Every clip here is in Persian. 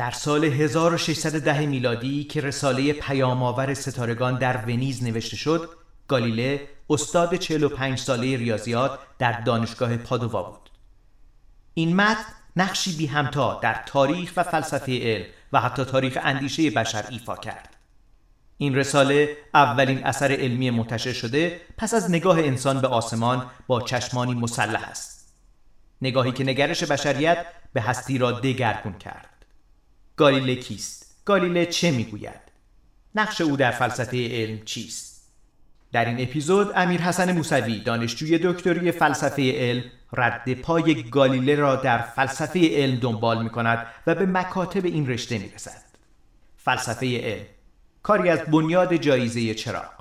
در سال 1610 میلادی که رساله پیامآور ستارگان در ونیز نوشته شد گالیله استاد 45 ساله ریاضیات در دانشگاه پادووا بود. این متن نقشی بی همتا در تاریخ و فلسفه علم و حتی تاریخ اندیشه بشر ایفا کرد. این رساله اولین اثر علمی منتشر شده پس از نگاه انسان به آسمان با چشمانی مسلح است. نگاهی که نگرش بشریت به هستی را دگرگون کرد. گالیله کیست؟ گالیله چه می‌گوید؟ نقش او در فلسفه علم چیست؟ در این اپیزود امیر حسن موسوی دانشجوی دکتری فلسفه علم رد پای گالیله را در فلسفه علم دنبال می کند و به مکاتب این رشته می رسد. فلسفه علم کاری از بنیاد جایزه چراغ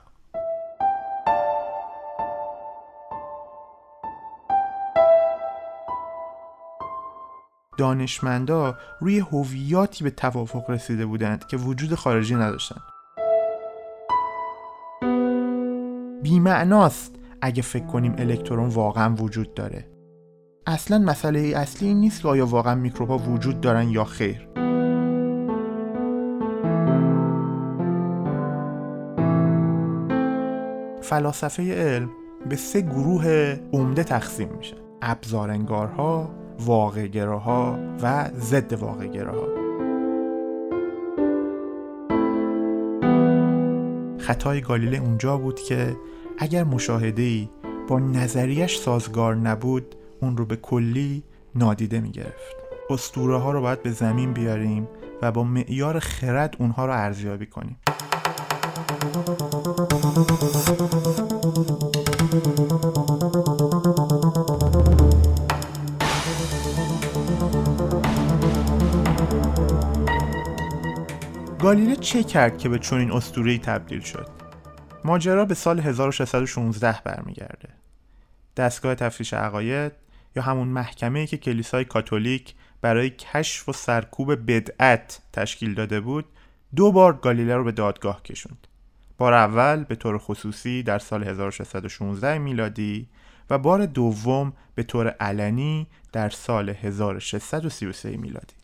دانشمندا روی هویاتی به توافق رسیده بودند که وجود خارجی نداشتند. بیمعناست اگه فکر کنیم الکترون واقعا وجود داره. اصلا مسئله اصلی این نیست که آیا واقعا میکروبها وجود دارن یا خیر. فلاسفه علم به سه گروه عمده تقسیم میشه ابزارنگارها، واقعگراها و ضد واقعگراها. خطای گالیله اونجا بود که اگر مشاهده ای با نظریش سازگار نبود اون رو به کلی نادیده می گرفت استوره ها رو باید به زمین بیاریم و با معیار خرد اونها رو ارزیابی کنیم. گالیله چه کرد که به چنین اسطوره‌ای تبدیل شد؟ ماجرا به سال 1616 برمیگرده. دستگاه تفتیش عقاید یا همون محکمه‌ای که کلیسای کاتولیک برای کشف و سرکوب بدعت تشکیل داده بود، دو بار گالیله رو به دادگاه کشوند. بار اول به طور خصوصی در سال 1616 میلادی و بار دوم به طور علنی در سال 1633 میلادی.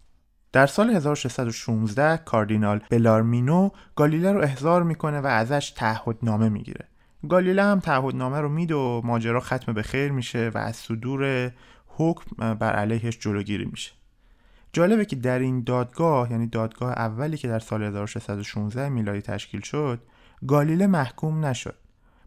در سال 1616 کاردینال بلارمینو گالیله رو احضار می‌کنه و ازش تعهدنامه می‌گیره. گالیله هم تعهدنامه رو میده و ماجرا ختم به خیر میشه و از صدور حکم بر علیهش جلوگیری میشه. جالبه که در این دادگاه یعنی دادگاه اولی که در سال 1616 میلادی تشکیل شد گالیله محکوم نشد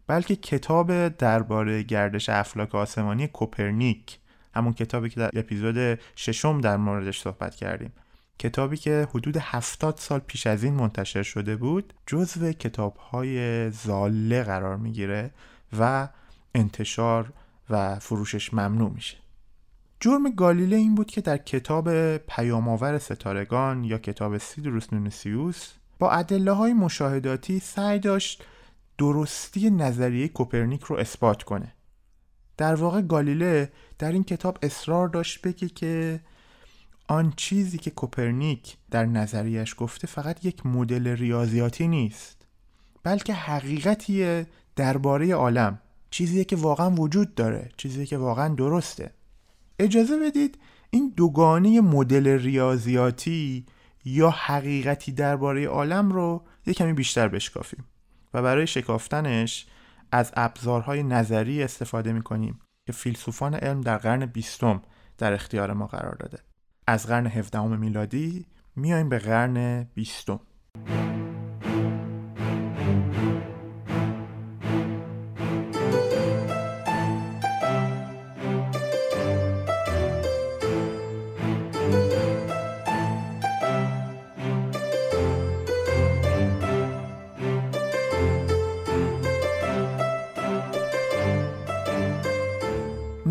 بلکه کتاب درباره گردش افلاک آسمانی کوپرنیک همون کتابی که در اپیزود ششم در موردش صحبت کردیم کتابی که حدود 70 سال پیش از این منتشر شده بود جزو کتاب های زاله قرار می‌گیره و انتشار و فروشش ممنوع میشه. جرم گالیله این بود که در کتاب پیامآور ستارگان یا کتاب سیدروس نونسیوس با ادله های مشاهداتی سعی داشت درستی نظریه کوپرنیک رو اثبات کنه. در واقع گالیله در این کتاب اصرار داشت بگه که آن چیزی که کوپرنیک در نظریش گفته فقط یک مدل ریاضیاتی نیست بلکه حقیقتیه درباره عالم چیزیه که واقعا وجود داره چیزی که واقعا درسته. اجازه بدید این دوگانه مدل ریاضیاتی یا حقیقتی درباره عالم رو یه کمی بیشتر بشکافیم و برای شکافتنش از ابزارهای نظری استفاده می‌کنیم که فیلسوفان علم در قرن بیستم در اختیار ما قرار داده. از قرن 17 میلادی میایم به قرن بیستم.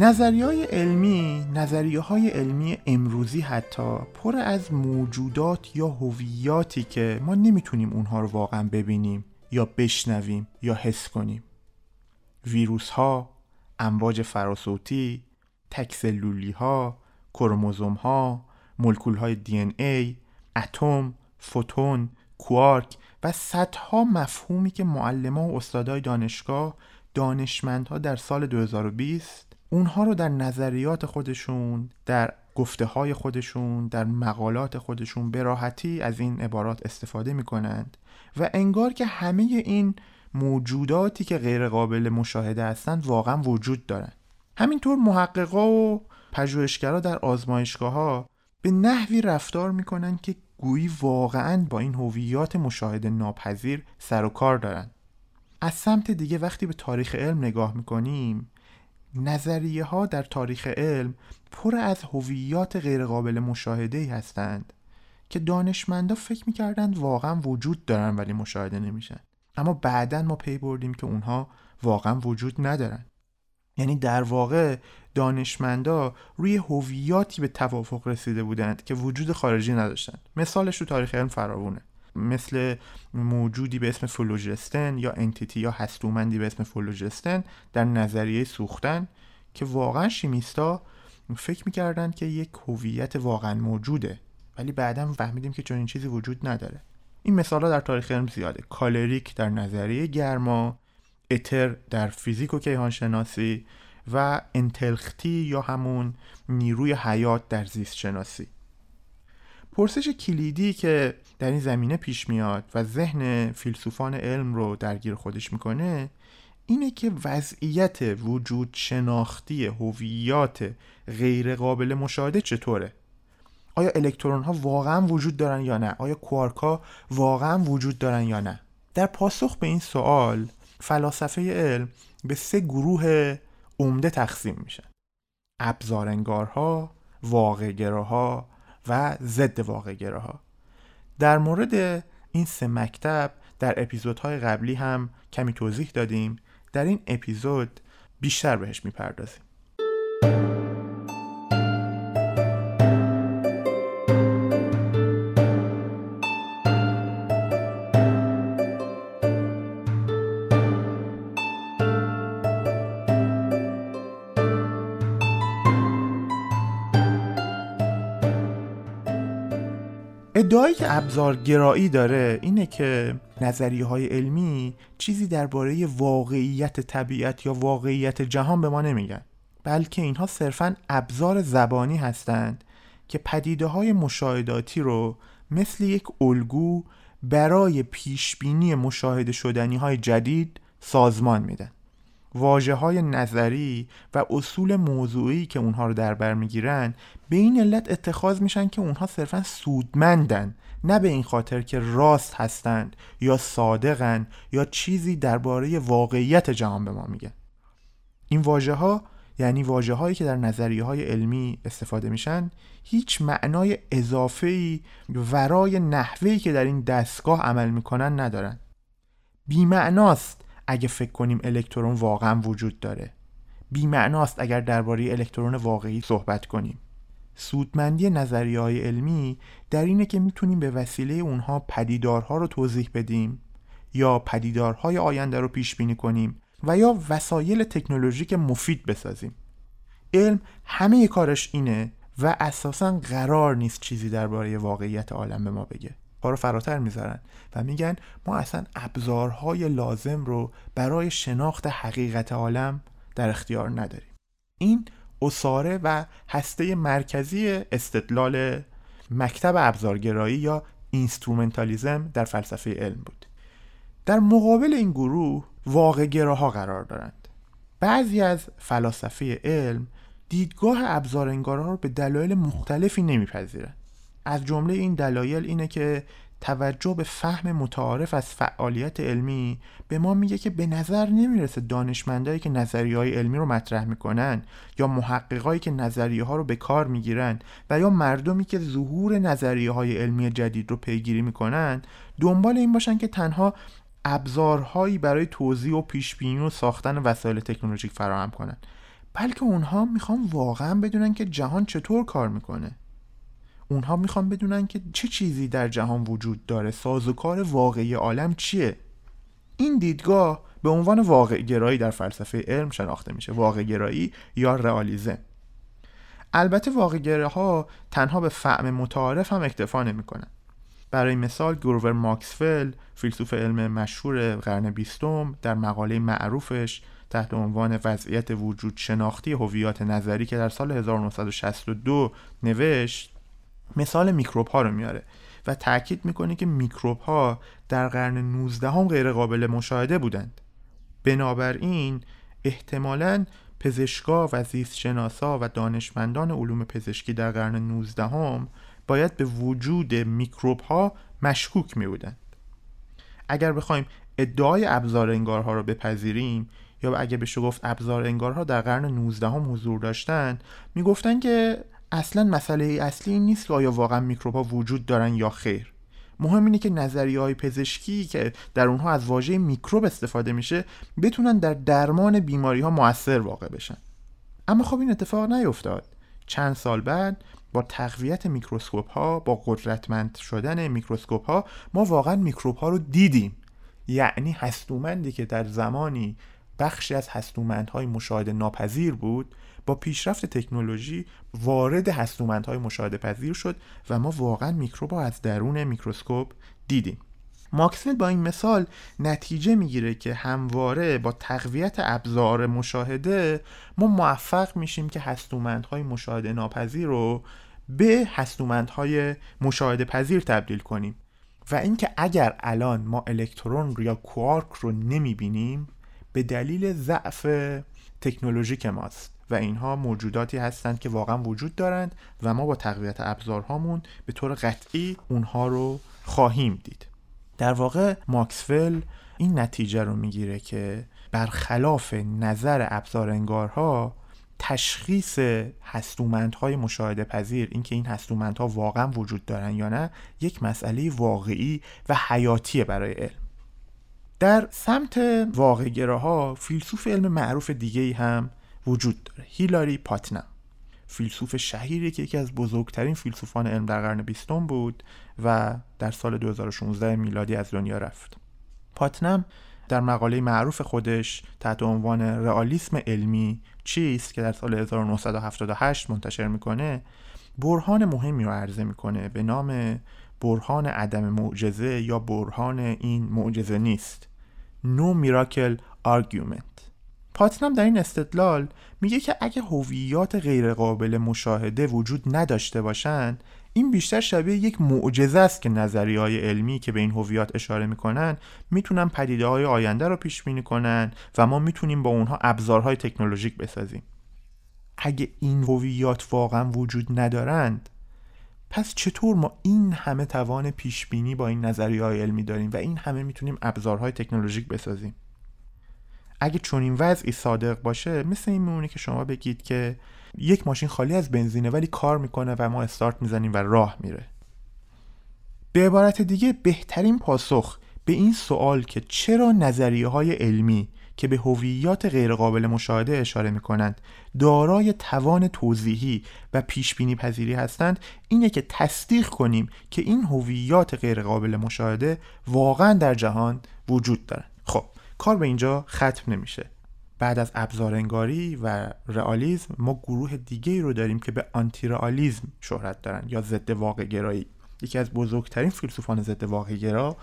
نظریه های علمی نظریه های علمی امروزی حتی پر از موجودات یا هویاتی که ما نمی‌تونیم اونها رو واقعا ببینیم یا بشنویم یا حس کنیم. ویروس ها امواج فراسوتی تکسلولی ها کروموزوم ها مولکول های دی ای اتم فوتون کوارک و صدها مفهومی که معلمان و استادای دانشگاه دانشمندها در سال 2020 اونها رو در نظریات خودشون در گفته های خودشون در مقالات خودشون به راحتی از این عبارات استفاده می کنند و انگار که همه این موجوداتی که غیر قابل مشاهده هستند واقعا وجود دارند همینطور محققا و پژوهشگرا در آزمایشگاه ها به نحوی رفتار می‌کنن که گویی واقعا با این هویات مشاهده ناپذیر سر و کار دارن. از سمت دیگه وقتی به تاریخ علم نگاه می‌کنیم نظریه ها در تاریخ علم پر از هویات غیرقابل مشاهده هستند که دانشمندا فکر می‌کردند واقعا وجود دارن ولی مشاهده نمیشن. اما بعدا ما پی بردیم که اونها واقعا وجود ندارن. یعنی در واقع دانشمندا روی هویاتی به توافق رسیده بودند که وجود خارجی نداشتند مثالش تو تاریخ علم فراوونه. مثل موجودی به اسم فلوجستن یا entity یا هستومندی به اسم فلوجستن در نظریه سوختن که واقعا شیمیست‌ها فکر می‌کردند که یک هویت واقعا موجوده ولی بعدا فهمیدیم که چنین چیزی وجود نداره. این مثال ها در تاریخ علم زیاده. کالریک در نظریه گرما اتر در فیزیک و کیهان شناسی و انتلختی یا همون نیروی حیات در زیست شناسی پرسش کلیدی که در این زمینه پیش میاد و ذهن فیلسوفان علم رو درگیر خودش می‌کنه اینه که وضعیت وجود شناختی هویات غیر قابل مشاهده چطوره؟ آیا الکترون ها واقعا وجود دارن یا نه؟ آیا کوارک ها واقعا وجود دارن یا نه؟ در پاسخ به این سوال فلاسفه علم به سه گروه عمده تقسیم میشن. ابزارنگارها واقعگراها و ضد واقعگراها در مورد این سه مکتب در اپیزودهای قبلی هم کمی توضیح دادیم. در این اپیزود بیشتر بهش می‌پردازیم. ادعایی که ابزارگرایی داره اینه که نظریه های علمی چیزی درباره واقعیت طبیعت یا واقعیت جهان به ما نمیگن بلکه اینها صرفا ابزار زبانی هستند که پدیده های مشاهداتی رو مثل یک الگو برای پیشبینی مشاهده شدنی های جدید سازمان میدن. واجه های نظری و اصول موضوعی که اونها رو در بر می‌گیرن به این علت اتخاذ میشن که اونها صرفا سودمندن. نه به این خاطر که راست هستند یا صادقن یا چیزی درباره واقعیت جهان به ما میگن این واژه ها یعنی واجه هایی که در نظریه های علمی استفاده میشن هیچ معنای اضافه ورای نحوهی که در این دستگاه عمل می‌کنن ندارن. بیمعناست اگه فکر کنیم الکترون واقعا وجود داره. بیمعناست اگر درباره الکترون واقعی صحبت کنیم. سودمندی نظریه های علمی در اینه که می‌تونیم به وسیله اونها پدیدارها رو توضیح بدیم یا پدیدارهای آینده رو پیش بینی کنیم و یا وسایل تکنولوژیک مفید بسازیم. علم همه کارش اینه و اساسا قرار نیست چیزی درباره واقعیت عالم به ما بگه. پا رو فراتر می‌ذارن و میگن ما اصلا ابزارهای لازم رو برای شناخت حقیقت عالم در اختیار نداریم. این عصاره و هسته مرکزی استدلال مکتب ابزارگرایی یا instrumentalism در فلسفه علم بود. در مقابل این گروه واقعگراها قرار دارند. بعضی از فلاسفه علم دیدگاه ابزارانگارها رو به دلایل مختلفی نمیپذیرند. از جمله این دلایل اینه که توجه به فهم متعارف از فعالیت علمی به ما میگه که به نظر نمی‌رسه دانشمندایی که نظریه های علمی رو مطرح می‌کنن یا محققایی که نظریه ها رو به کار می‌گیرن و یا مردمی که ظهور نظریه های علمی جدید رو پیگیری می‌کنن دنبال این باشن که تنها ابزارهایی برای توضیح و پیشبینی و ساختن وسایل تکنولوژیک فراهم کنن بلکه اونها می‌خوان واقعا بدونن که جهان چطور کار می‌کنه. اونها می‌خوان بدونن که چه چیزی در جهان وجود داره. سازوکار واقعی عالم چیه؟ این دیدگاه به عنوان واقع گرایی در فلسفه علم شناخته میشه. واقع گرایی یا رئالیزم. البته واقع ها تنها به فهم متعارف هم اکتفا نمی‌کنن. برای مثال گروور ماکسفل فیلسوف علم مشهور قرن بیستم در مقاله معروفش تحت عنوان وضعیت وجود شناختی هویات نظری که در سال 1962 نوشت مثال میکروب ها رو میاره و تاکید می‌کنه که میکروب ها در قرن 19 هم غیر قابل مشاهده بودند بنابراین احتمالا پزشکا و زیستشناسا و دانشمندان علوم پزشکی در قرن 19 هم باید به وجود میکروب ها مشکوک می بودند. اگر بخوایم ادعای ابزار انگارها رو بپذیریم یا اگر بشه گفت ابزار انگارها در قرن 19 هم حضور داشتن می‌گفتن که اصلا مسئله اصلی این نیست که آیا واقعا میکروب ها وجود دارن یا خیر. مهم اینه که نظریه های پزشکی که در اونها از واژه میکروب استفاده میشه بتونن در درمان بیماری ها موثر واقع بشن. اما خب این اتفاق نیفتاد. چند سال بعد با تقویت میکروسکوپ ها با قدرتمند شدن میکروسکوپ ها ما واقعا میکروب ها رو دیدیم. یعنی هستومندی که در زمانی بخشی از هستومندهای مشاهده ناپذیر بود با پیشرفت تکنولوژی وارد هستومندهای مشاهده پذیر شد و ما واقعا میکروب از درون میکروسکوپ دیدیم. ماکسول با این مثال نتیجه می‌گیره که همواره با تقویت ابزار مشاهده ما موفق میشیم که هستومندهای مشاهده ناپذیر رو به هستومندهای مشاهده پذیر تبدیل کنیم و اینکه اگر الان ما الکترون یا کوارک رو نمی‌بینیم به دلیل ضعف تکنولوژیک ماست. و اینها موجوداتی هستند که واقعا وجود دارند و ما با تقویت ابزارهامون به طور قطعی اونها رو خواهیم دید. در واقع ماکسول این نتیجه رو می‌گیره که برخلاف نظر ابزار انگارها تشخیص هستومندهای مشاهده پذیر اینکه این هستومندها واقعا وجود دارن یا نه یک مسئله واقعی و حیاتیه برای علم. در سمت واقعگراها فیلسوف علم معروف دیگه هم وجود داره. هیلاری پاتنم فیلسوف شهیری که یکی از بزرگترین فیلسوفان علم در قرن بیستم بود و در سال 2016 میلادی از دنیا رفت. پاتنم در مقاله معروف خودش تحت عنوان رئالیسم علمی چیست که در سال 1978 منتشر می‌کنه برهان مهمی رو عرضه می‌کنه به نام برهان عدم معجزه یا برهان این معجزه نیست. No Miracle Argument. پاتنم در این استدلال میگه که اگه هویات غیرقابل مشاهده وجود نداشته باشند این بیشتر شبیه یک معجزه است که نظریه های علمی که به این هویات اشاره می‌کنن می‌تونن پدیده های آینده رو پیش بینی کنن و ما می‌تونیم با اونها ابزارهای تکنولوژیک بسازیم. اگه این هویات واقعا وجود ندارند پس چطور ما این همه توان پیش بینی با این نظریه های علمی داریم و این همه می‌تونیم ابزارهای تکنولوژیک بسازیم؟ اگه چنین وضعی صادق باشه مثل این میمونه که شما بگید که یک ماشین خالی از بنزینه ولی کار می‌کنه و ما استارت می‌زنیم و راه میره. به عبارت دیگه بهترین پاسخ به این سوال که چرا نظریه های علمی که به هویات غیرقابل مشاهده اشاره می کنند دارای توان توضیحی و پیش بینی پذیری هستند اینه که تصدیق کنیم که این هویات غیرقابل مشاهده واقعا در جهان وجود دارند خب. کار به اینجا ختم نمیشه. بعد از ابزارنگاری و رئالیسم ما گروه دیگه رو داریم که به آنتی رئالیسم شهرت دارن یا ضد واقع گرایی یکی از بزرگترین فیلسوفان ضد واقع گرا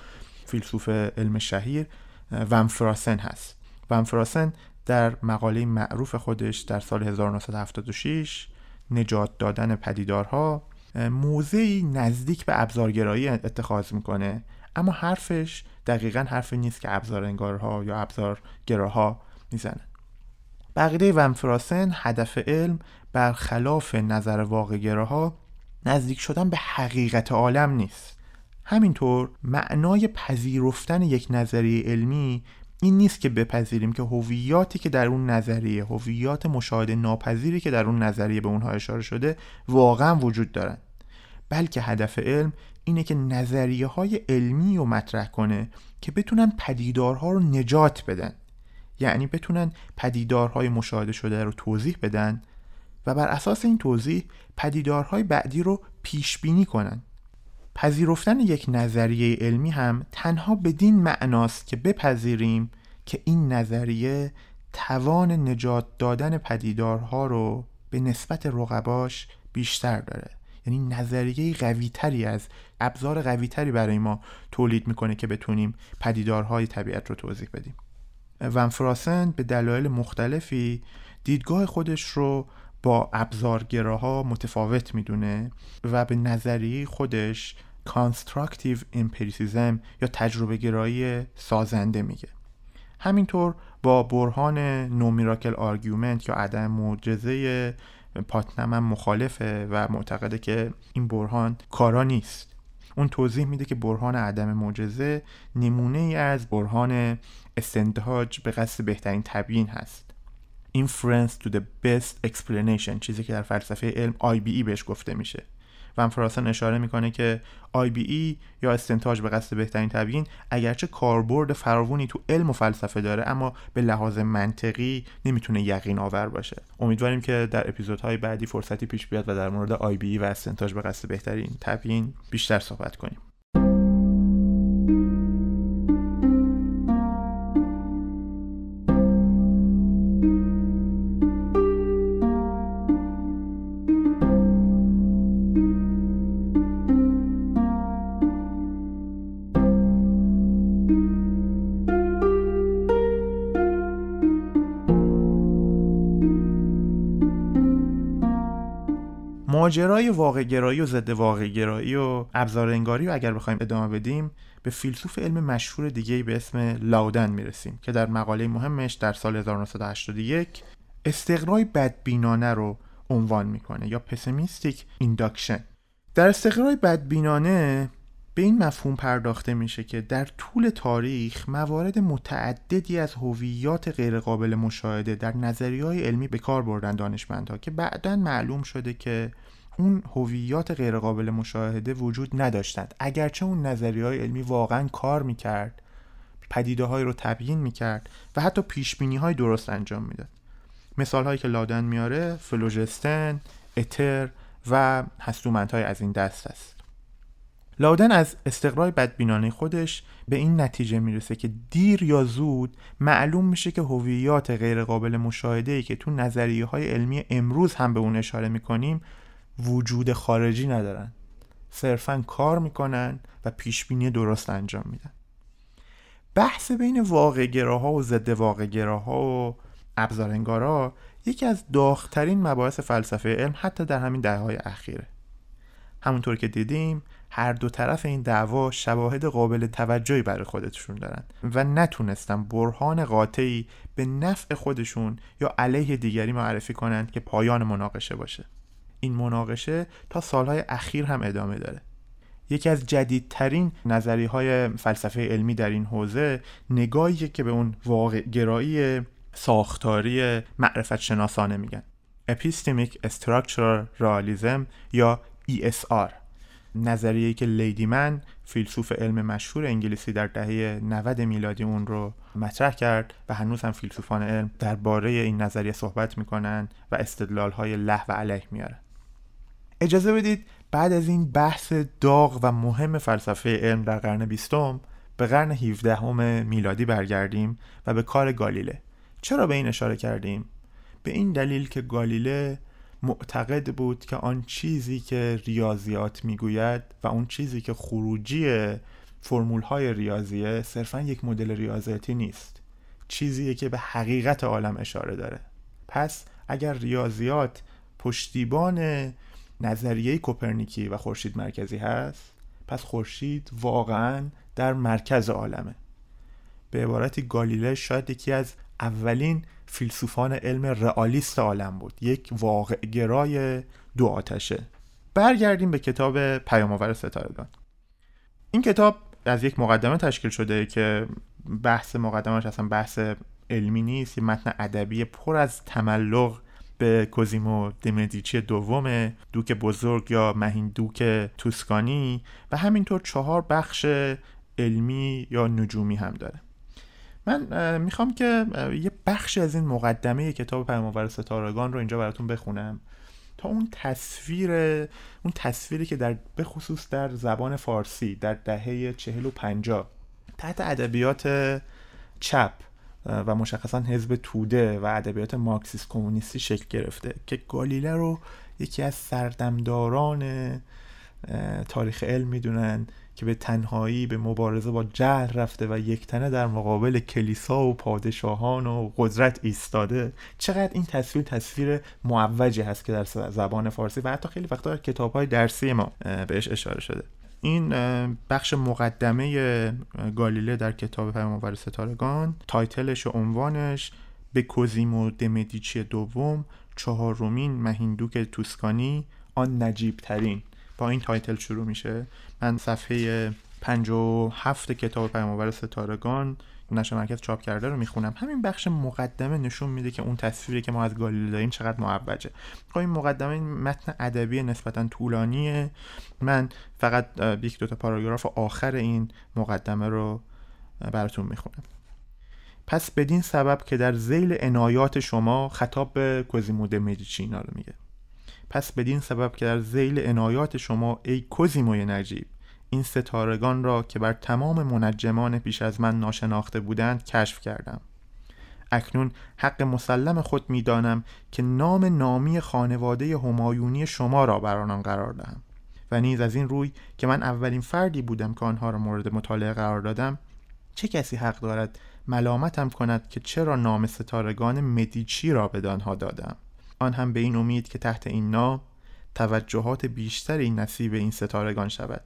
فیلسوف علم شهیر ونفراسن هست. ونفراسن در مقاله معروف خودش در سال 1976 نجات دادن پدیدارها موضعی نزدیک به ابزارگرایی اتخاذ می‌کنه. اما حرفش دقیقا حرفی نیست که ابزار انگارها یا ابزار گراها می‌زنن بقیده ونفراسن هدف علم برخلاف نظر واقعگراها نزدیک شدن به حقیقت عالم نیست. همینطور معنای پذیرفتن یک نظریه علمی این نیست که بپذیریم که هویاتی که در اون نظریه هویات مشاهده ناپذیری که در اون نظریه به اونها اشاره شده واقعا وجود دارند بلکه هدف علم اینه که نظریه های علمی رو مطرح کنه که بتونن پدیدارها رو نجات بدن. یعنی بتونن پدیدارهای مشاهده شده رو توضیح بدن و بر اساس این توضیح پدیدارهای بعدی رو پیش بینی کنن. پذیرفتن یک نظریه علمی هم تنها بدین معناست که بپذیریم که این نظریه توان نجات دادن پدیدارها رو به نسبت رقباش بیشتر داره. یعنی نظریه قوی تری از ابزار قوی تری برای ما تولید می‌کنه که بتونیم پدیدارهای طبیعت رو توضیح بدیم. ون فراسن به دلایل مختلفی دیدگاه خودش رو با ابزارگراها متفاوت می‌دونه و به نظریه خودش constructive empiricism یا تجربه گرایی سازنده میگه. همینطور با برهان no miracle argument یا عدم معجزه پاتنم هم مخالفه و معتقده که این برهان کارا نیست. اون توضیح میده که برهان عدم معجزه نمونه ای از برهان استنتاج به قصد بهترین تبیین هست. Inference to the best explanation چیزی که در فلسفه علم IBE بهش گفته میشه. و فراسن اشاره می‌کنه که IBE یا استنتاج به قصد بهترین تبیین اگرچه کاربرد فراوونی تو علم و فلسفه داره اما به لحاظ منطقی نمی‌تونه یقین آور باشه. امیدواریم که در اپیزودهای بعدی فرصتی پیش بیاد و در مورد IBE و استنتاج به قصد بهترین تبیین بیشتر صحبت کنیم. ماجرای واقع گرایی و ضد واقع گرایی و ابزار انگاری و اگر بخوایم ادامه بدیم به فیلسوف علم مشهور دیگه به اسم لاودن می‌رسیم که در مقاله مهمش در سال 1981 استقرای بدبینانه رو عنوان می‌کنه یا pessimistic induction در استقرای بدبینانه به این مفهوم پرداخته میشه که در طول تاریخ موارد متعددی از هویات غیرقابل مشاهده در نظریه های علمی به کار بردن دانشمندها که بعدا معلوم شده که اون هویات غیرقابل مشاهده وجود نداشتند. اگرچه اون نظریه های علمی واقعا کار می‌کرد پدیده های رو تبیین می‌کرد و حتی پیش های درست انجام می‌داد. مثال هایی که لادن میاره فلوژستن، اتر و هستومندهای از این دست است. لاودن از استقرای بدبینانه خودش به این نتیجه می‌رسه که دیر یا زود معلوم میشه که هویات غیرقابل مشاهده ای که تو نظریه های علمی امروز هم به اون اشاره می‌کنیم وجود خارجی ندارن. صرفا کار می‌کنن و پیشبینی درست انجام میدن. بحث بین واقع گراها و ضد واقع گراها و ابزارنگارا یکی از داغترین مباحث فلسفه علم حتی در همین دهه های اخیره. همونطور که دیدیم هر دو طرف این دعوا شواهد قابل توجهی برای خودشون دارن و نتونستن برهان قاطعی به نفع خودشون یا علیه دیگری معرفی کنند که پایان مناقشه باشه. این مناقشه تا سالهای اخیر هم ادامه داره. یکی از جدیدترین نظری های فلسفه علمی در این حوزه نگاهی که به اون واقع گرایی ساختاری معرفت شناسانه میگن. Epistemic Structural Realism یا ESR نظریه‌ای که لیدیمن فیلسوف علم مشهور انگلیسی در دهه 90 میلادی اون رو مطرح کرد و هنوز هم فیلسوفان علم درباره این نظریه صحبت می‌کنن و استدلال های له و علیه میارن. اجازه بدید بعد از این بحث داغ و مهم فلسفه علم در قرن بیستم به قرن 17 میلادی برگردیم و به کار گالیله. چرا به این اشاره کردیم؟ به این دلیل که گالیله معتقد بود که آن چیزی که ریاضیات می‌گوید و اون چیزی که خروجی فرمول های ریاضیه صرفا یک مدل ریاضیاتی نیست. چیزیه که به حقیقت عالم اشاره داره. پس اگر ریاضیات پشتیبان نظریه کوپرنیکی و خورشید مرکزی هست. پس خورشید واقعا در مرکز عالمه. به عبارتی گالیله شاید یکی از اولین فیلسوفان علم رئالیست عالم بود. یک واقع گرای دو آتشه. برگردیم به کتاب پیامآور ستارگان. این کتاب از یک مقدمه تشکیل شده که بحث مقدمش اصلا بحث علمی نیست یه متن ادبی پر از تملق به کوزیمو دمدیچی دوم دوک بزرگ یا مهین دوک توسکانی و همینطور چهار بخش علمی یا نجومی هم داره. من می‌خوام که یه بخشی از این مقدمه کتاب پیامآور ستارگان رو اینجا براتون بخونم تا اون تصویر اون تصویری که در بخصوص در زبان فارسی در دهه چهل و پنجاه تحت ادبیات چپ و مشخصا حزب توده و ادبیات مارکسیست کمونیستی شکل گرفته که گالیله رو یکی از سردمداران تاریخ علم می‌دونن که به تنهایی به مبارزه با جهل رفته و یکتنه در مقابل کلیسا و پادشاهان و قدرت ایستاده. چقدر این تصویر تصویر معوجی هست که در زبان فارسی و حتی خیلی وقتا در کتاب های درسی ما بهش اشاره شده. این بخش مقدمه گالیله در کتاب پیام‌آور ستارگان title ش و عنوانش به کوزیمو د مدیچی دوم چهارمین مهین‌دوک توسکانی آن نجیب ترین با این title شروع میشه. من صفحه 57 کتاب پیام‌آور ستارگان نشر مرکز چاپ کرده رو می‌خونم. همین بخش مقدمه نشون میده که اون تصویری که ما از گالیله داریم چقدر معوجه. خب این مقدمه متن ادبی نسبتا طولانیه. من فقط یک دو تا پاراگراف آخر این مقدمه رو براتون می‌خونم. پس بدین سبب که در زیل عنایات شما خطاب به کوزیمو مدیچی رو میگه. پس بدین سبب که در زیل عنایات شما ای کوزیموی نجیب این ستارگان را که بر تمام منجمان پیش از من ناشناخته بودند کشف کردم. اکنون حق مسلم خود می‌دانم که نام نامی خانواده همایونی شما را بر آنان قرار دهم و نیز از این روی که من اولین فردی بودم که آنها را مورد مطالعه قرار دادم چه کسی حق دارد ملامتم کند که چرا نام ستارگان مدیچی را به آنها دادم؟ آن هم به این امید که تحت این نام توجهات بیشتری نصیب این ستارگان شود.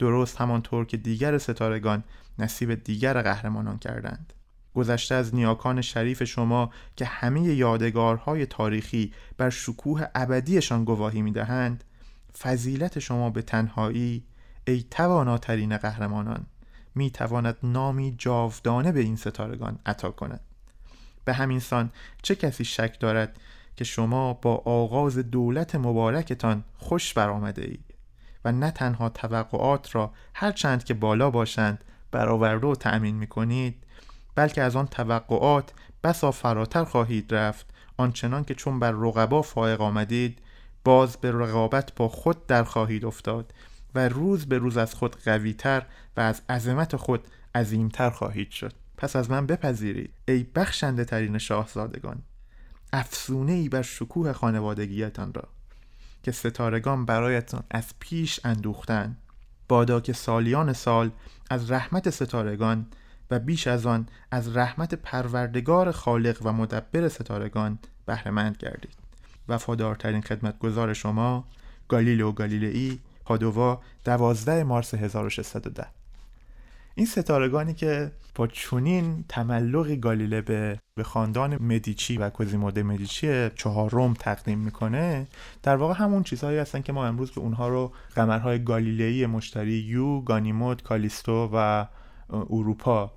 درست همانطور که دیگر ستارگان نصیب دیگر قهرمانان کردند. گذشته از نیاکان شریف شما که همه یادگارهای تاریخی بر شکوه ابدیشان گواهی می‌دهند فضیلت شما به تنهایی ای تواناترین قهرمانان می تواند نامی جاودانه به این ستارگان عطا کند. به همین سان چه کسی شک دارد که شما با آغاز دولت مبارکتان خوش برآمده اید؟ و نه تنها توقعات را هر چند که بالا باشند برآورده و تأمین می کنید بلکه از آن توقعات بسا فراتر خواهید رفت آنچنان که چون بر رقبا فائق آمدید باز به رقابت با خود در خواهید افتاد و روز به روز از خود قویتر و از عظمت خود عظیمتر خواهید شد. پس از من بپذیرید ای بخشنده ترین شاهزادگان افسونه ای بر شکوه خانوادگیتان را. که ستارگان برایتان از پیش اندوختن بادا که سالیان سال از رحمت ستارگان و بیش از آن از رحمت پروردگار خالق و مدبر ستارگان بهرهمند گردید. وفادارترین خدمتگزار شما گالیلو گالیلئی پادووا 12 مارس 1610 این ستارگانی که با چونین تملق گالیله به به خاندان مدیچی و کوزیمو مدیچی چهارم تقدیم می‌کنه در واقع همون چیزهایی هستن که ما امروز به اونها رو قمرهای گالیلئی مشتری یو، گانیمود، کالیستو و اروپا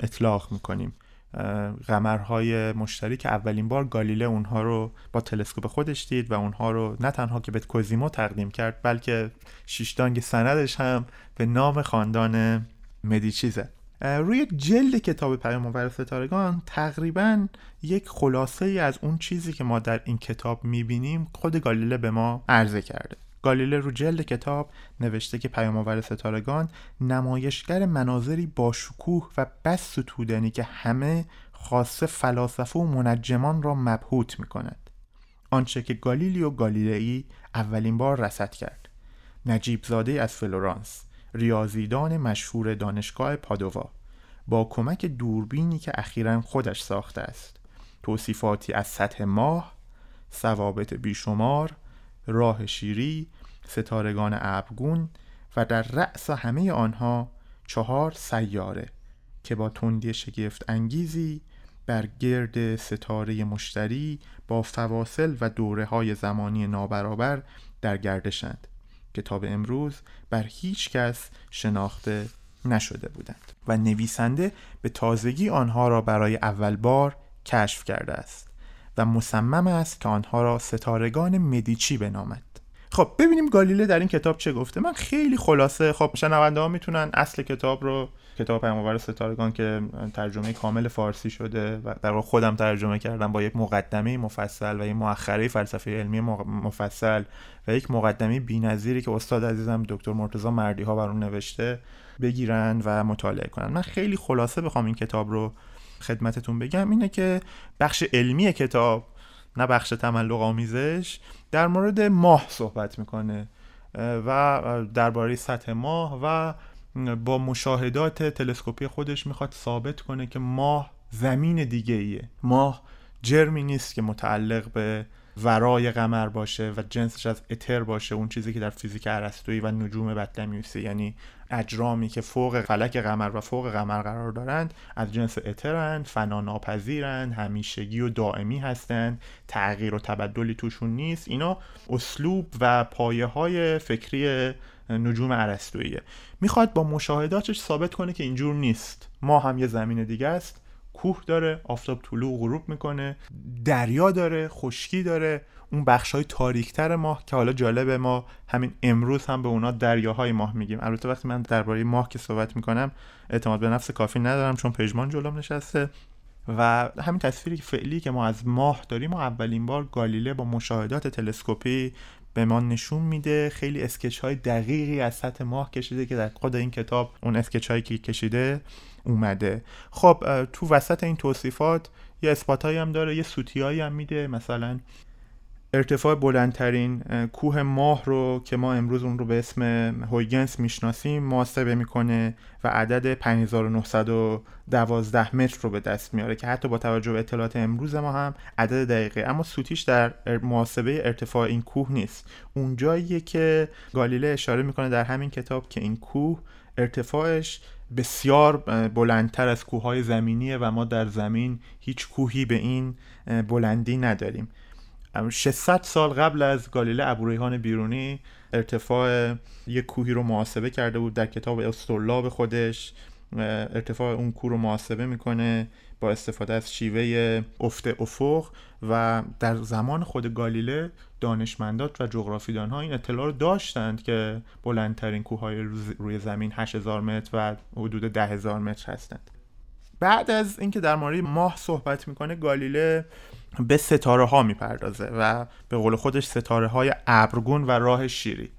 اطلاق می‌کنیم. قمرهای مشتری که اولین بار گالیله اونها رو با تلسکوپ خودش دید و اونها رو نه تنها که به کوزیمو تقدیم کرد بلکه شیشتانگ سندش هم به نام خاندان مدیچیزه. روی جلد کتاب پیام ستارگان تقریبا یک خلاصه ای از اون چیزی که ما در این کتاب می‌بینیم خود گالیله به ما عرضه کرده. گالیله رو جلد کتاب نوشته که پیام ستارگان نمایشگر مناظری با شکوه و بس ستودنی که همه خاصه فلاسفه و منجمان را مبهوت می کند آنچه که گالیلیو گالیلئی اولین بار رسد کرد. نجیب زاده از فلورانس ریاضیدان مشهور دانشگاه پادووا با کمک دوربینی که اخیرا خودش ساخته است. توصیفاتی از سطح ماه ثوابت بیشمار راه شیری ستارگان ابرگون و در رأس همه آنها چهار سیاره که با تندی شگفت انگیزی بر گرد ستاره مشتری با فواصل و دوره های زمانی نابرابر در گردشند که تا به امروز بر هیچ کس شناخته نشده بودند و نویسنده به تازگی آنها را برای اول بار کشف کرده است. و مصمم است که آنها را ستارگان مدیچی بنامد. خب ببینیم گالیله در این کتاب چه گفته. من خیلی خلاصه. خب شنونده ها می‌تونن اصل کتاب رو کتاب پیامآور ستارگان که ترجمه کامل فارسی شده و در واقع خودم ترجمه کردم با یک مقدمه مفصل و یک مؤخره فلسفه علمی مفصل و یک مقدمه بی‌نظیری که استاد عزیزم دکتر مرتضی مردی ها بر اون نوشته بگیرن و مطالعه کنن. من خیلی خلاصه بخوام این کتاب رو خدمتتون بگم اینه که بخش علمی کتاب نه بخش تملق آمیزش در مورد ماه صحبت می‌کنه و درباره سطح ماه و با مشاهدات تلسکوپی خودش می‌خواد ثابت کنه که ماه زمین دیگه ایه ماه جرمی نیست که متعلق به ورای قمر باشه و جنسش از اتر باشه اون چیزی که در فیزیک ارسطویی و نجوم بطلمیوسی یعنی اجرامی که فوق فلک قمر و فوق قمر قرار دارند از جنس اترند فنا ناپذیرند همیشگی و دائمی هستند. تغییر و تبدلی توشون نیست. اینا اسلوب و پایه های فکری نجوم ارسطوییه. می‌خواد با مشاهداتش ثابت کنه که اینجور نیست. ما هم یه زمین دیگه است. کوه داره آفتاب طلوع و غروب می‌کنه دریا داره خشکی داره اون بخش های تاریکتر ماه که حالا جالبه ما همین امروز هم به اونا دریاهای ماه میگیم. البته وقتی من درباره ماه که صحبت می‌کنم اعتماد به نفس کافی ندارم چون پژمان جلوم نشسته. و همین تصویری فعلی که ما از ماه داریم و اولین بار گالیله با مشاهدات تلسکوپی به ما نشون میده خیلی اسکچ های دقیقی از سطح ماه کشیده که در خود این کتاب اون اسکچ هایی که کشیده اومده. خب تو وسط این توصیفات یه اثبات هم داره یه سوتی هم میده. مثلا ارتفاع بلندترین کوه ماه رو که ما امروز اون رو به اسم هویگنس می‌شناسیم محاسبه می‌کنه و عدد 5912 متر رو به دست میاره که حتی با توجه به اطلاعات امروز ما هم عدد دقیقه. اما سوتیش در محاسبه ارتفاع این کوه نیست. اون جاییه که گالیله اشاره می‌کنه در همین کتاب که این کوه ارتفاعش بسیار بلندتر از کوههای زمینیه و ما در زمین هیچ کوهی به این بلندی نداریم. 600 سال قبل از گالیله ابوریحان بیرونی ارتفاع یک کوهی رو محاسبه کرده بود در کتاب استرلاب خودش. ارتفاع اون کوه رو محاسبه می‌کنه با استفاده از شیوه افت افق و در زمان خود گالیله دانشمندات و جغرافیدان ها این اطلاع رو داشتند که بلندترین کوههای روی زمین 8000 متر و حدود 10000 متر هستند. بعد از اینکه در مورد ماه صحبت می‌کنه گالیله به ستاره ها می‌پردازه و به قول خودش ستاره های ابرگون و راه شیری.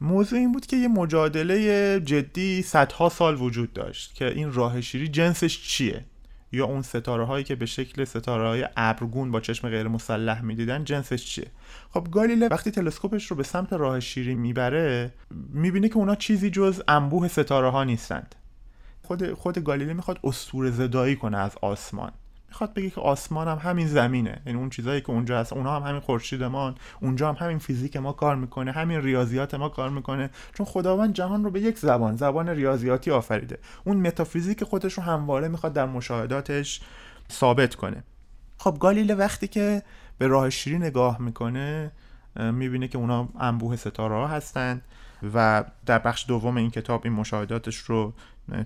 موضوع این بود که یه مجادله جدی صدها سال وجود داشت که این راه شیری جنسش چیه؟ یا اون ستاره هایی که به شکل ستاره های ابرگون با چشم غیر مسلح می‌دیدن جنسش چیه؟ خب گالیله وقتی تلسکوپش رو به سمت راه شیری می‌بره می‌بینه که اونا چیزی جز انبوه ستاره ها نیستند. خود خود گالیله می‌خواد اسطوره زدایی کنه از آسمان. می‌خواد بگه که آسمان هم همین زمینه. یعنی اون چیزایی که اونجا هست اونها هم همین خورشیدمان اونجا هم همین فیزیک ما کار می‌کنه همین ریاضیات ما کار می‌کنه. چون خداوند جهان رو به یک زبان زبان ریاضیاتی آفریده. اون متافیزیک خودش رو همواره می‌خواد در مشاهداتش ثابت کنه. خب گالیله وقتی که به راه شیری نگاه می‌کنه می‌بینه که اونا انبوه ستاره ها هستند و در بخش دوم این کتاب این مشاهداتش رو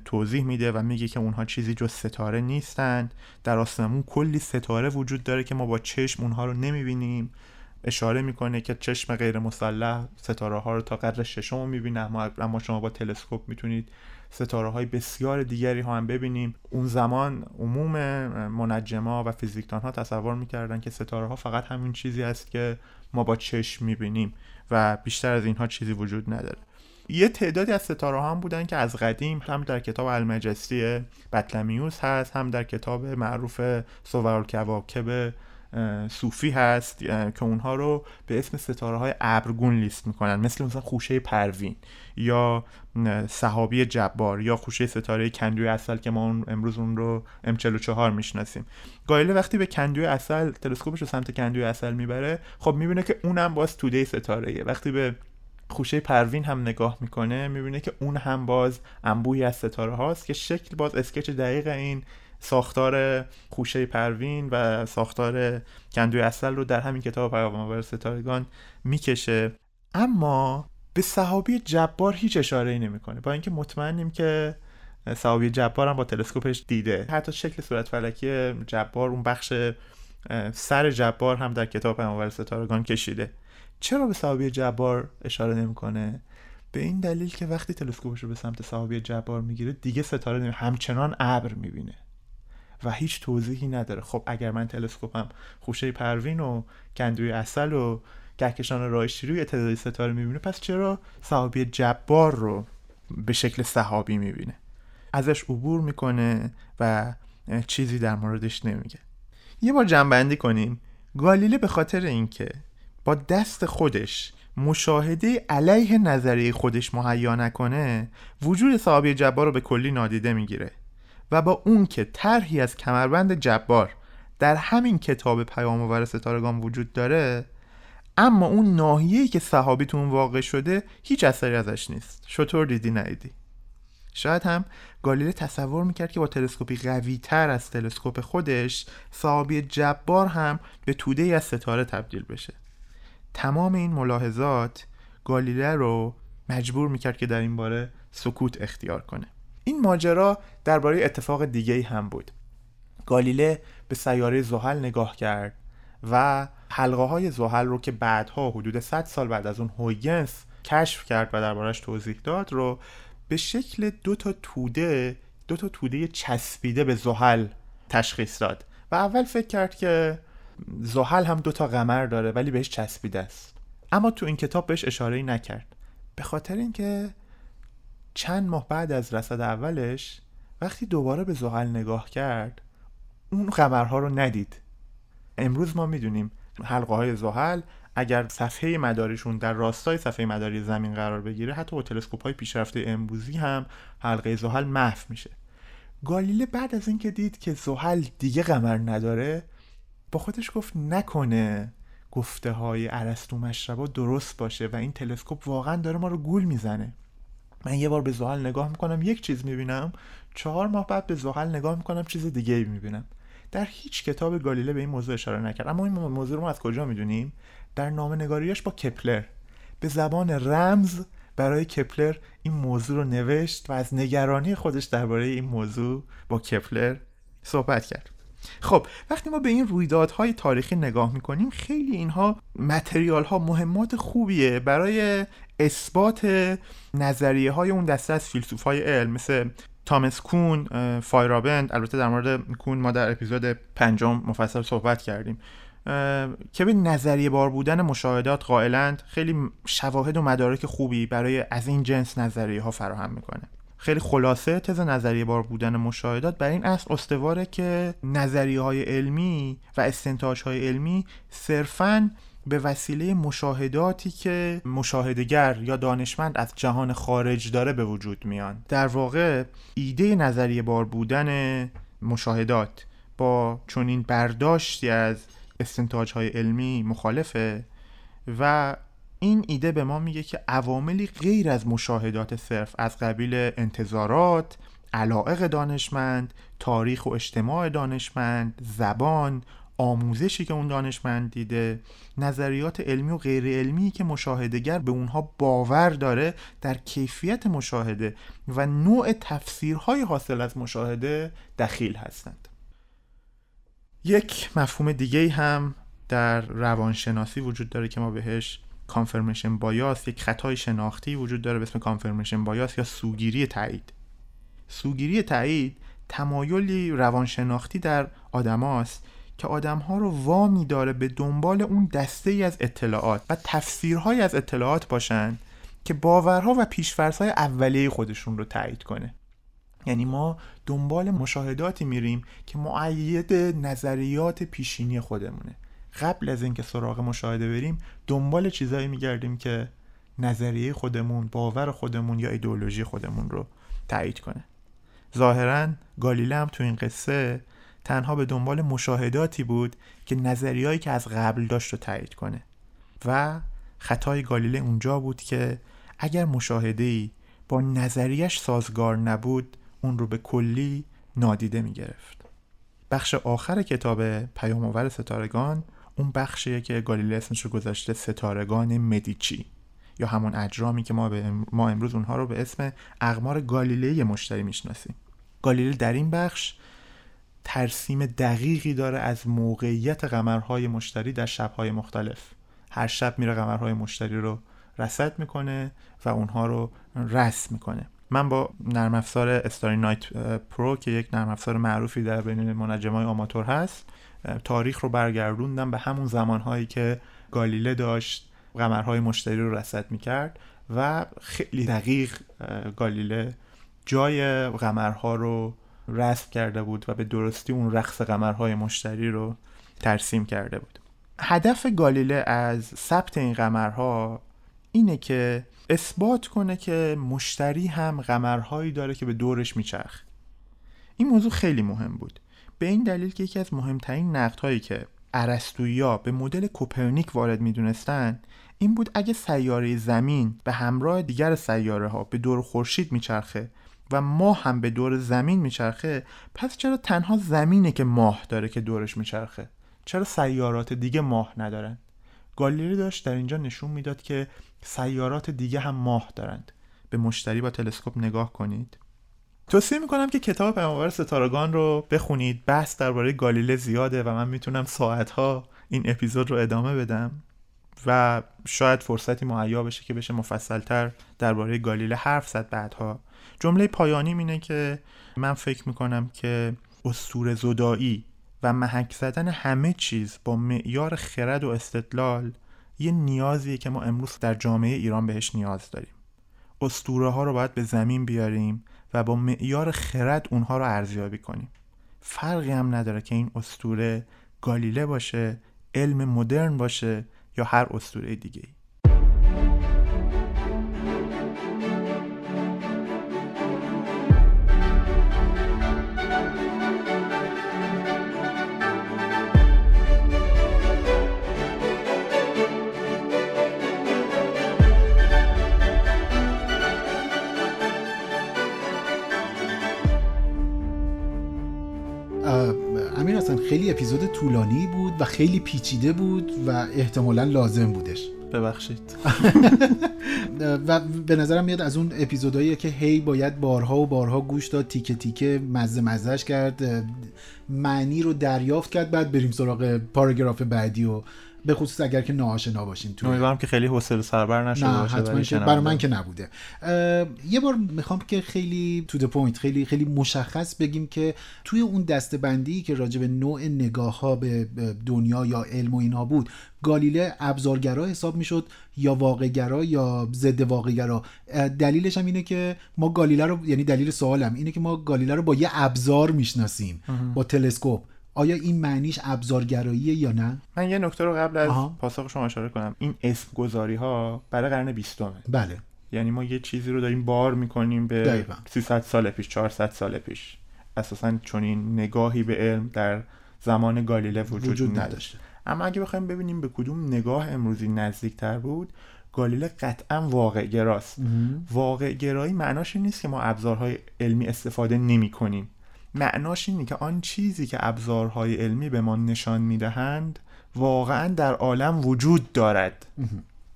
توضیح میده و میگه که اونها چیزی جز ستاره نیستند در آسمون کلی ستاره وجود داره که ما با چشم اونها رو نمی‌بینیم. اشاره می‌کنه که چشم غیر مسلح ستاره ها رو تا قدر ششم می‌بینه اما شما با تلسکوپ می‌تونید ستاره های بسیار دیگری ها هم ببینیم. اون زمان عموم منجما و فیزیکدان ها تصور می‌کردن که ستاره ها فقط همین چیزی است که ما با چشم می‌بینیم و بیشتر از اینها چیزی وجود نداره. یه تعدادی از ستاره هم بودن که از قدیم هم در کتاب المجستی بطلمیوس هست هم در کتاب معروف سوار کواکب صوفی هست که اونها رو به اسم ستاره های ابرگون لیست می‌کنن مثل مثلا خوشه پروین یا صحابی جبار یا خوشه ستاره کندوی اصل که ما امروز اون رو M44 می‌شناسیم. گایله وقتی به کندوی اصل تلسکوپش رو سمت کندوی اصل می‌بره خب می‌بینه که اونم باز توده ستاره وقتی به خوشه پروین هم نگاه می‌کنه می‌بینه که اون هم باز انبوهی از ستاره هاست که شکل باز اسکچ دقیق این ساختار خوشه پروین و ساختار کندوی اصل رو در همین کتاب پیامآور ستارگان می‌کشه. اما به صحابی جبار هیچ اشاره ای نمی‌کنه. با اینکه مطمئنیم که صحابی جبار هم با تلسکوپش دیده. حتی شکل صورت فلکی جبار اون بخش سر جبار هم در کتاب پیامآور ستارگان کشیده. چرا به صحابی جبار اشاره نمی‌کنه؟ به این دلیل که وقتی تلسکوپش رو به سمت صحابی جبار می‌گیره دیگه ستاره نمی همچنان ابر می‌بینه و هیچ توضیحی نداره. خب اگر من تلسکوپم خوشه پروین و کندوی اصل و کهکشان شیری و تعدادی ستاره می‌بینه پس چرا صحابی جبار رو به شکل صحابی می‌بینه؟ ازش عبور می‌کنه و چیزی در موردش نمیگه. یه بار جنبندی کنیم گالیله به خاطر اینکه با دست خودش مشاهده علیه نظریه خودش مهیا نکنه وجود صحابی جبار رو به کلی نادیده می‌گیره و با اون که طرحی از کمربند جبار در همین کتاب پیام آور ستارگان وجود داره اما اون ناحیه‌ای که صحابی تو اون واقع شده هیچ اثری ازش نیست. شطور دیدی ندیدی شاید هم گالیله تصور می‌کرد که با تلسکوپی قوی تر از تلسکوپ خودش صحابی جبار هم به توده از ستاره تبدیل بشه. تمام این ملاحظات گالیله رو مجبور می‌کرد که در این باره سکوت اختیار کنه. این ماجرا درباره اتفاق دیگه هم بود. گالیله به سیاره زحل نگاه کرد و حلقه های زحل رو که بعدها حدود 100 سال بعد از اون هویگنس کشف کرد و دربارش توضیح داد رو به شکل دو تا توده دو تا توده چسبیده به زحل تشخیص داد. و اول فکر کرد که زحل هم دو تا قمر داره ولی بهش چسبیده است. اما تو این کتاب بهش اشاره نکرد. به خاطر اینکه چند ماه بعد از رصد اولش وقتی دوباره به زحل نگاه کرد اون قمرها رو ندید. امروز ما می‌دونیم حلقه های زحل اگر صفحه مداریشون در راستای صفحه مداری زمین قرار بگیره حتی با تلسکوپ های پیشرفته امروزی هم حلقه زحل محو میشه. گالیله بعد از اینکه دید که زحل دیگه قمر نداره با خودش گفت نکنه گفته های عرستو مشربا درست باشه و این تلسکوپ واقعا داره ما رو گول می‌زنه. من یه بار به زحل نگاه می‌کنم یک چیز می‌بینم چهار ماه بعد به زحل نگاه می‌کنم چیز دیگه می‌بینم. در هیچ کتاب گالیله به این موضوع اشاره نکرد. اما این موضوع رو ما از کجا می‌دونیم؟ در نامه نگاریش با کپلر. به زبان رمز برای کپلر این موضوع رو نوشت و از نگرانی خودش درباره این موضوع با کپلر صحبت کرد. خب وقتی ما به این رویدادهای تاریخی نگاه می‌کنیم خیلی اینها متریال ها مهمات خوبیه برای اثبات نظریه های اون دسته از فیلسوف های علم مثل تامس کون فایرابند البته در مورد کون ما در اپیزود پنجم مفصل صحبت کردیم. که به نظریه بار بودن مشاهدات قائلند خیلی شواهد و مدارک خوبی برای از این جنس نظریه ها فراهم می‌کنه. خیلی خلاصه تز نظریه بار بودن مشاهدات. بر این اصل استواره که نظریه های علمی و استنتاج های علمی صرفاً به وسیله مشاهداتی که مشاهدگر یا دانشمند از جهان خارج داره به وجود میان. در واقع ایده نظریه بار بودن مشاهدات با چنین برداشتی از استنتاج های علمی مخالفه و این ایده به ما میگه که عواملی غیر از مشاهدات صرف از قبیل انتظارات علاقه دانشمند تاریخ و اجتماع دانشمند زبان آموزشی که اون دانشمند دیده نظریات علمی و غیر علمی که مشاهدهگر به اونها باور داره در کیفیت مشاهده و نوع تفسیرهای حاصل از مشاهده دخیل هستند. یک مفهوم دیگه هم در روانشناسی وجود داره که ما بهش کانفرمیشن بایاس یک خطای شناختی وجود داره به اسم کانفرمیشن بایاس یا سوگیری تایید. سوگیری تایید تمایلی روانشناختی در آدماست که آدمها رو وامی داره به دنبال اون دسته ای از اطلاعات و تفسیرهای از اطلاعات باشن که باورها و پیشفرزهای اولیه خودشون رو تایید کنه. یعنی ما دنبال مشاهداتی میریم که معید نظریات پیشینی خودمونه. قبل از اینکه سراغ مشاهده بریم دنبال چیزایی میگردیم که نظریه خودمون باور خودمون یا ایدئولوژی خودمون رو تایید کنه. ظاهرا گالیله هم تو این قصه تنها به دنبال مشاهداتی بود که نظریهایی که از قبل داشت رو تایید کنه و خطای گالیله اونجا بود که اگر مشاهده با نظریش سازگار نبود اون رو به کلی نادیده می گرفت بخش آخر کتاب پیام ستارگان اون بخشیه که گالیله اسمش رو گذاشته ستارگان مدیچی. یا همون اجرامی که ما, به ما امروز اونها رو به اسم اقمار گالیله مشتری می‌شناسیم. گالیله در این بخش ترسیم دقیقی داره از موقعیت قمرهای مشتری در شبهای مختلف. هر شب میره قمرهای مشتری رو رصد می‌کنه و اونها رو رسم می‌کنه. من با نرم افزار استاری نایت پرو که یک نرم افزار معروفی در بین منجمای آماتور هست تاریخ رو برگردوندم به همون زمانهایی که گالیله داشت قمرهای مشتری رو رصد می‌کرد و خیلی دقیق گالیله جای قمرها رو رسم کرده بود و به درستی اون رقص قمرهای مشتری رو ترسیم کرده بود. هدف گالیله از ثبت این قمرها اینه که اثبات کنه که مشتری هم قمرهایی داره که به دورش میچرخ این موضوع خیلی مهم بود. به این دلیل که یکی از مهمترین نقدهایی که ارسطویی به مدل کوپرنیک وارد می‌دونستن این بود اگه سیاره زمین به همراه دیگر سیاره ها به دور خورشید میچرخه و ماه هم به دور زمین میچرخه پس چرا تنها زمینه که ماه داره که دورش میچرخه؟ چرا سیارات دیگه ماه ندارن؟ گالیلی داشت در اینجا نشون می‌داد که سیارات دیگه هم ماه دارند. به مشتری با تلسکوپ نگاه کنید. توصیه می‌کنم که کتاب پیامآور ستارگان رو بخونید. بحث درباره گالیله زیاده و من می‌تونم ساعتها این اپیزود رو ادامه بدم و شاید فرصتی مهیا بشه که بشه مفصلتر درباره گالیله حرف زد بعدها. جمله پایانی اینه که من فکر می‌کنم که اسطوره زدایی و محک زدن همه چیز با معیار خرد و استدلال یه نیازیه که ما امروز در جامعه ایران بهش نیاز داریم. اسطوره ها رو باید به زمین بیاریم و با معیار خرد اونها رو ارزیابی کنیم. فرقی هم نداره که این اسطوره گالیله باشه علم مدرن باشه یا هر اسطوره دیگه ای خیلی اپیزود طولانی بود و خیلی پیچیده بود و احتمالا لازم بودش. ببخشید. و به نظرم میاد از اون اپیزودهایی که هی باید بارها و بارها گوش داد تیکه تیکه مزه مزهش کرد معنی رو دریافت کرد بعد بریم سراغ پاراگراف بعدی و به خصوص اگر که ناآشنا باشین تو امیدوارم که خیلی حوصله سربر نشه نه حتما که برای من که نبوده. یه بار می‌خوام که خیلی to the point خیلی خیلی مشخص بگیم که توی اون دستبندی که راجع به نوع نگاه ها به دنیا یا علم و اینا بود گالیله ابزارگرا حساب می‌شد یا واقعگرا یا ضد واقعگرا. دلیلش هم اینه که ما گالیله رو یعنی دلیل سوالم اینه که ما گالیله رو با یه ابزار می‌شناسیم با تلسکوپ. آیا این معنیش ابزارگراییه یا نه؟ من یه نکته رو قبل از پاسخ شما اشاره کنم. این اسم گذاری ها برای قرن بیستمه. بله. یعنی ما یه چیزی رو داریم بار می‌کنیم به دقیقا. 300 سال پیش 400 سال پیش. اساسا چون این نگاهی به علم در زمان گالیله وجود, وجود نداشته. اما اگه بخوایم ببینیم به کدوم نگاه امروزی نزدیکتر بود گالیله قطعا واقع گراست واقع گرایی معناش این نیست که ما ابزارهای علمی استفاده نمی کنیم معناش اینه که آن چیزی که ابزارهای علمی به ما نشان می‌دهند واقعا در عالم وجود دارد.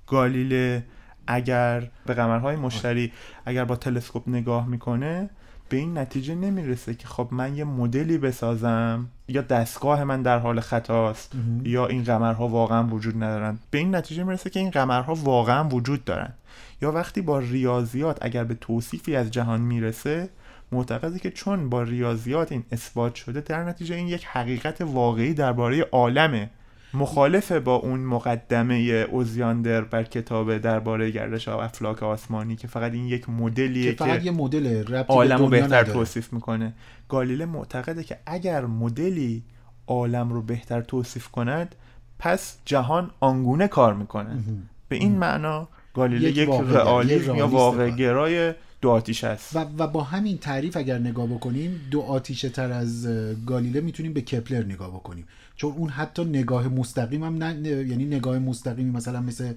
گالیله اگر به قمرهای مشتری اگر با تلسکوپ نگاه می‌کنه به این نتیجه نمی‌رسه که خب من یه مدلی بسازم یا دستگاه من در حال خطاست یا این قمرها واقعا وجود ندارن. به این نتیجه می‌رسه که این قمرها واقعا وجود دارن. یا وقتی با ریاضیات اگر به توصیفی از جهان می‌رسه معتقده که چون با ریاضیات این اثبات شده در نتیجه این یک حقیقت واقعی درباره عالمه مخالف با اون مقدمه اوزیاندر بر کتاب درباره گردش افلاک آسمانی که فقط این یک مدلیه که فقط یه مدل عالم رو بهتر توصیف می‌کنه. گالیله معتقده که اگر مدلی عالم رو بهتر توصیف کند پس جهان آنگونه کار می‌کنه به این معنا گالیله یک, یک رئالیسم یا واقع گرای دو آتیش است و, و با همین تعریف اگر نگاه بکنیم دو آتیشه تر از گالیله می‌تونیم به کپلر نگاه بکنیم چون اون حتی نگاه مستقیم هم نه یعنی نگاه مستقیمی مثلا مثل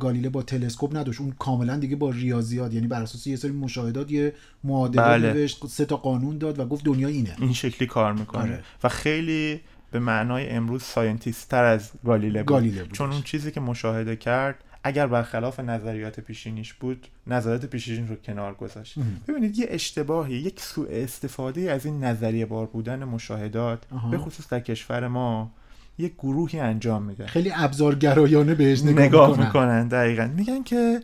گالیله با تلسکوپ نداشت اون کاملا دیگه با ریاضیات یعنی بر اساس یه سری مشاهدات یه معادله بله. نوشت سه تا قانون داد و گفت دنیا اینه این شکلی کار می‌کنه آره. و خیلی به معنای امروز scientist تر از گالیله بود. گالیله بود. چون اون چیزی که مشاهده کرد اگر برخلاف نظریات پیشینیش بود نظریات پیشینیش رو کنار گذاشت. ببینید یه اشتباهی یک سوء استفاده از این نظریه بار بودن مشاهدات به خصوص در کشور ما یک گروهی انجام میده. خیلی ابزارگرایانه بهش نگاه, نگاه می‌کنن. می‌کنن دقیقا. میگن که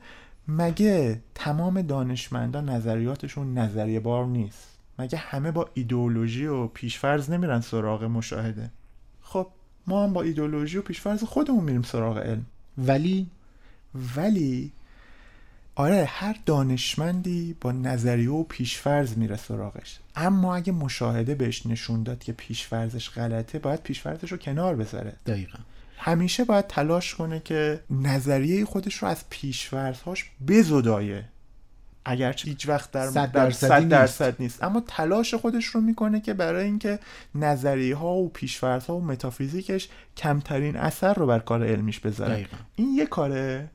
مگه تمام دانشمندان نظریاتشون نظریه بار نیست؟ مگه همه با ایدئولوژی و پیشفرض نمیرن سراغ مشاهده؟ خب ما هم با ایدئولوژی و پیشفرض خودمون میریم سراغ علم. ولی ولی آره هر دانشمندی با نظریه و پیشفرز میره سراغش. اما اگه مشاهده بهش نشون داد که پیشفرزش غلطه باید پیشفرزش رو کنار بذاره. دقیقا. همیشه باید تلاش کنه که نظریه خودش رو از پیشورزهاش بزدایه. اگرچه هیچ وقت در صد در درصدی صد نیست. درصد نیست. اما تلاش خودش رو می‌کنه که برای اینکه نظریه ها و پیشورزها و متافیزیکش کمترین اثر رو بر کار علمیش بذاره. دقیقاً. این یه کاره.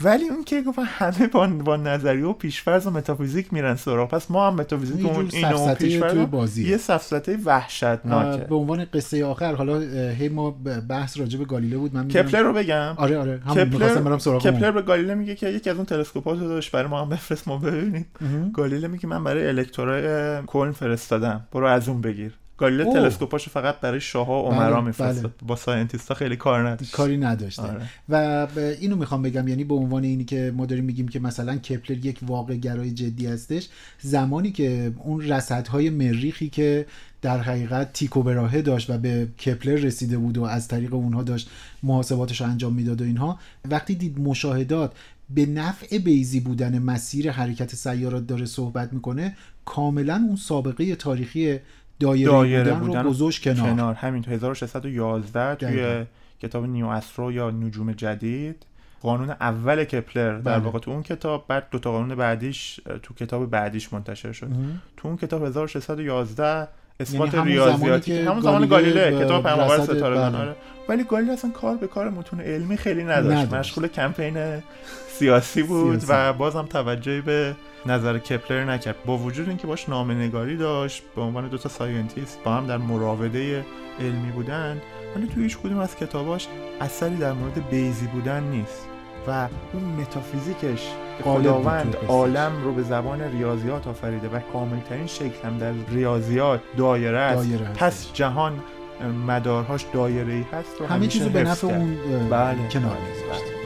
ولی اون که گفتن همه با, با نظریه و پیشفرض و متافیزیک میرن سراغ پس ما هم متافیزیک اون اینو پیشفرض توی بازیه. یه سفسطه وحشتناکه به عنوان قصه آخر حالا هی ما بحث راجع به گالیله بود من کپلر رو بگم آره آره همون می‌خواستم برم سراغ کپلر. به گالیله میگه که یکی از اون تلسکوپات رو داشت برای ما هم بفرست ما ببینیم. گالیله میگه من برای الکترای کلن فرستادم برو از اون بگیر گالیله. تلسکوپاشو فقط برای شاهها و بله، امرا بله. میفرستاد با ساینتیستا خیلی کار نداشت کاری نداشته آره. و اینو می‌خوام بگم یعنی به عنوان اینی که ما داریم میگیم که مثلا کپلر یک واقع گرای جدی هستش زمانی که اون رصدهای مریخی که در حقیقت تیکو براهه داشت و به کپلر رسیده بود و از طریق اونها داشت محاسباتش رو انجام می‌داد و اینها وقتی دید مشاهدات به نفع بیزی بودن مسیر حرکت سیارات داره صحبت می‌کنه کاملا اون سابقه تاریخی دایره, دایره بودن, بودن رو گذاشت کنار, کنار همین تو 1611 توی. کتاب نیو استرو یا نجوم جدید قانون اول کپلر در بله. واقع تو اون کتاب بعد دو تا قانون بعدیش تو کتاب بعدیش منتشر شد مهم. تو اون کتاب 1611 اثبات یعنی همون زمانی ریاضیاتی که همون زمان گالیله کتاب پیامبر رصد- ستارگان بله. آره ولی گالیله اصلا کار به کار متون علمی خیلی نداشت, نداشت. مشغول کمپین سیاسی بود سیاسی. و بازم توجهی به نظر کپلر نکرد با وجود اینکه باش نامه‌نگاری داشت به عنوان دو تا scientist با هم در مراوده علمی بودن ولی توی هیچ کدوم از کتاباش اثری در مورد بیزی بودن نیست و اون متافیزیکش خداوند. عالم رو به زبان ریاضیات آفریده و کاملترین شکل هم در ریاضیات دایره است دایره. پس جهان مدارهاش دایره ای هست و همه چیزو به نفع. اون بله کنار میذاشت